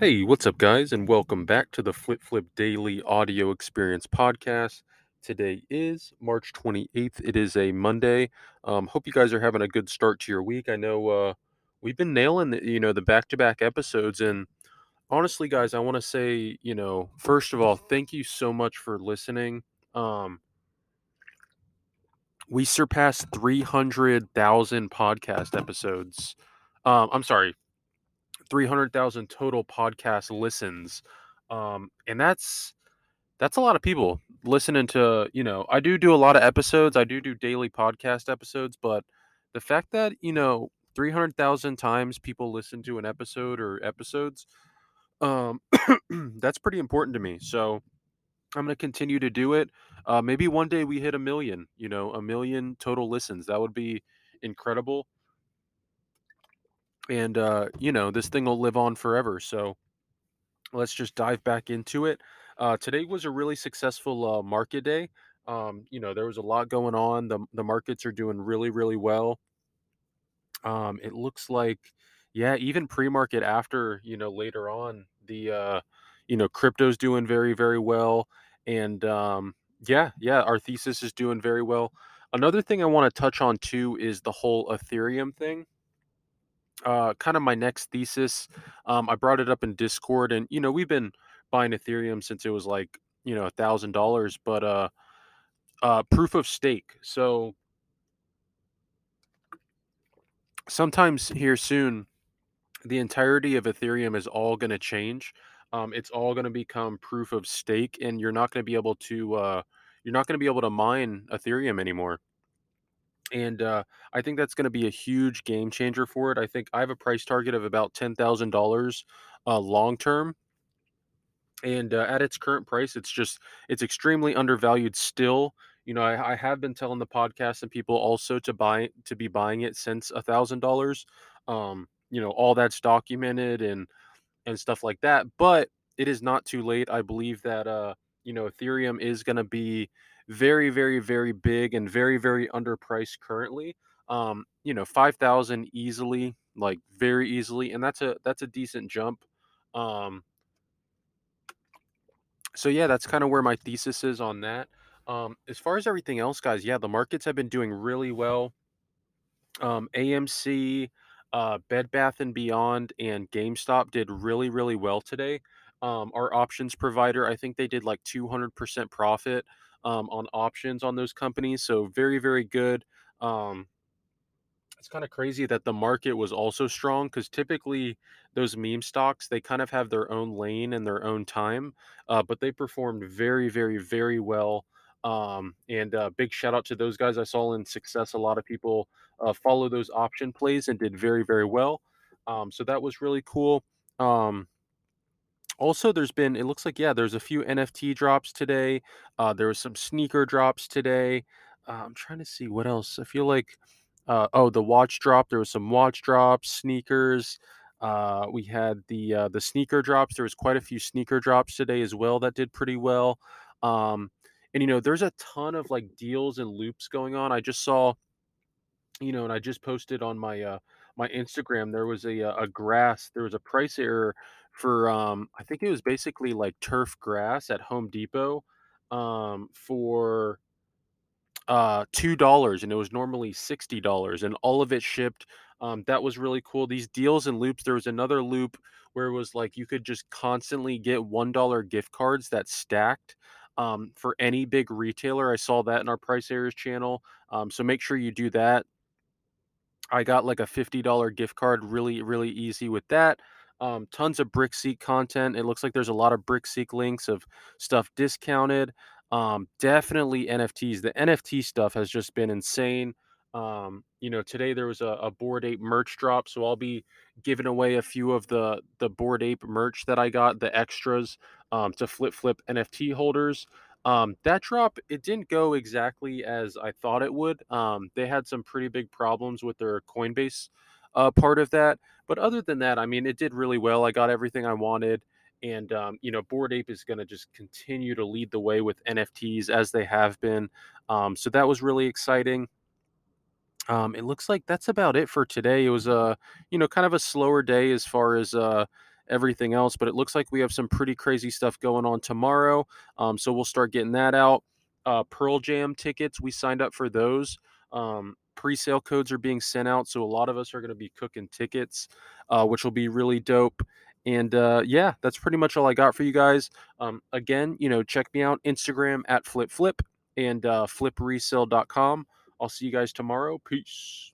Hey, what's up, guys, and welcome back to the Flip Flip Daily Audio Experience Podcast. Today is March 28th. It is a Monday. Um, hope you guys are having a good start to your week. I know uh, we've been nailing, the, you know, the back-to-back episodes, and honestly, guys, I want to say, you know, first of all, thank you so much for listening. Um, we surpassed 300,000 podcast episodes. Um, I'm sorry, 300,000 total podcast listens. Um, and that's that's a lot of people listening to, you know, I do do a lot of episodes. I do do daily podcast episodes, but the fact that, you know, 300,000 times people listen to an episode or episodes, um, that's pretty important to me. So I'm going to continue to do it. Uh, maybe one day we hit a million, you know, a million total listens. That would be incredible and uh, you know this thing will live on forever. So let's just dive back into it. Uh, today was a really successful uh, market day. Um, you know there was a lot going on. The the markets are doing really really well. Um, it looks like yeah, even pre-market after you know later on the uh, you know crypto's doing very very well, and um, yeah yeah our thesis is doing very well. Another thing I want to touch on too is the whole Ethereum thing uh, kind of my next thesis. Um, I brought it up in Discord, and you know we've been buying Ethereum since it was like you know a thousand dollars, but uh, uh, proof of stake. So sometimes here soon, the entirety of Ethereum is all going to change. Um, it's all going to become proof of stake, and you're not going to be able to uh, you're not going to be able to mine Ethereum anymore and uh, I think that's going to be a huge game changer for it. I think I have a price target of about ten thousand uh, dollars long term, and uh, at its current price, it's just it's extremely undervalued still. You know, I, I have been telling the podcast and people also to buy to be buying it since a thousand dollars. Um, you know, all that's documented and and stuff like that. But it is not too late. I believe that uh, you know Ethereum is going to be very, very, very big and very, very underpriced currently. Um, you know, five thousand easily, like very easily, and that's a that's a decent jump. Um, so yeah, that's kind of where my thesis is on that. Um, as far as everything else, guys, yeah, the markets have been doing really well. Um, AMC, uh, Bed Bath and Beyond, and GameStop did really, really well today. Um, our options provider, I think they did like 200% profit um, on options on those companies. So very, very good. Um, it's kind of crazy that the market was also strong because typically those meme stocks they kind of have their own lane and their own time, uh, but they performed very, very, very well. Um, and uh, big shout out to those guys. I saw in success a lot of people uh, follow those option plays and did very, very well. Um, so that was really cool. Um, also, there's been it looks like yeah, there's a few NFT drops today. Uh, there was some sneaker drops today. Uh, I'm trying to see what else. I feel like uh, oh, the watch drop. There was some watch drops, sneakers. Uh, we had the uh, the sneaker drops. There was quite a few sneaker drops today as well that did pretty well. Um, and you know, there's a ton of like deals and loops going on. I just saw, you know, and I just posted on my uh, my Instagram. There was a uh, a grass. There was a price error for um I think it was basically like turf grass at Home Depot um for uh two dollars and it was normally sixty dollars and all of it shipped um that was really cool these deals and loops there was another loop where it was like you could just constantly get one dollar gift cards that stacked um for any big retailer i saw that in our price areas channel um so make sure you do that. I got like a $50 gift card really really easy with that um, tons of Brickseek content. It looks like there's a lot of Brickseek links of stuff discounted. Um, definitely NFTs. The NFT stuff has just been insane. Um, you know, today there was a, a Bored Ape merch drop, so I'll be giving away a few of the the Bored Ape merch that I got, the extras, um, to Flip Flip NFT holders. Um, that drop it didn't go exactly as I thought it would. Um, they had some pretty big problems with their Coinbase uh, part of that, but other than that, I mean, it did really well. I got everything I wanted. And um, you know, Bored Ape is going to just continue to lead the way with NFTs as they have been. Um, so that was really exciting. Um, it looks like that's about it for today. It was a, you know, kind of a slower day as far as uh, everything else, but it looks like we have some pretty crazy stuff going on tomorrow. Um, so we'll start getting that out. Uh, Pearl Jam tickets, we signed up for those. Um, pre-sale codes are being sent out, so a lot of us are going to be cooking tickets, uh, which will be really dope. And uh, yeah, that's pretty much all I got for you guys. Um, again, you know, check me out Instagram at flip flip and uh, flipresale.com. I'll see you guys tomorrow. Peace.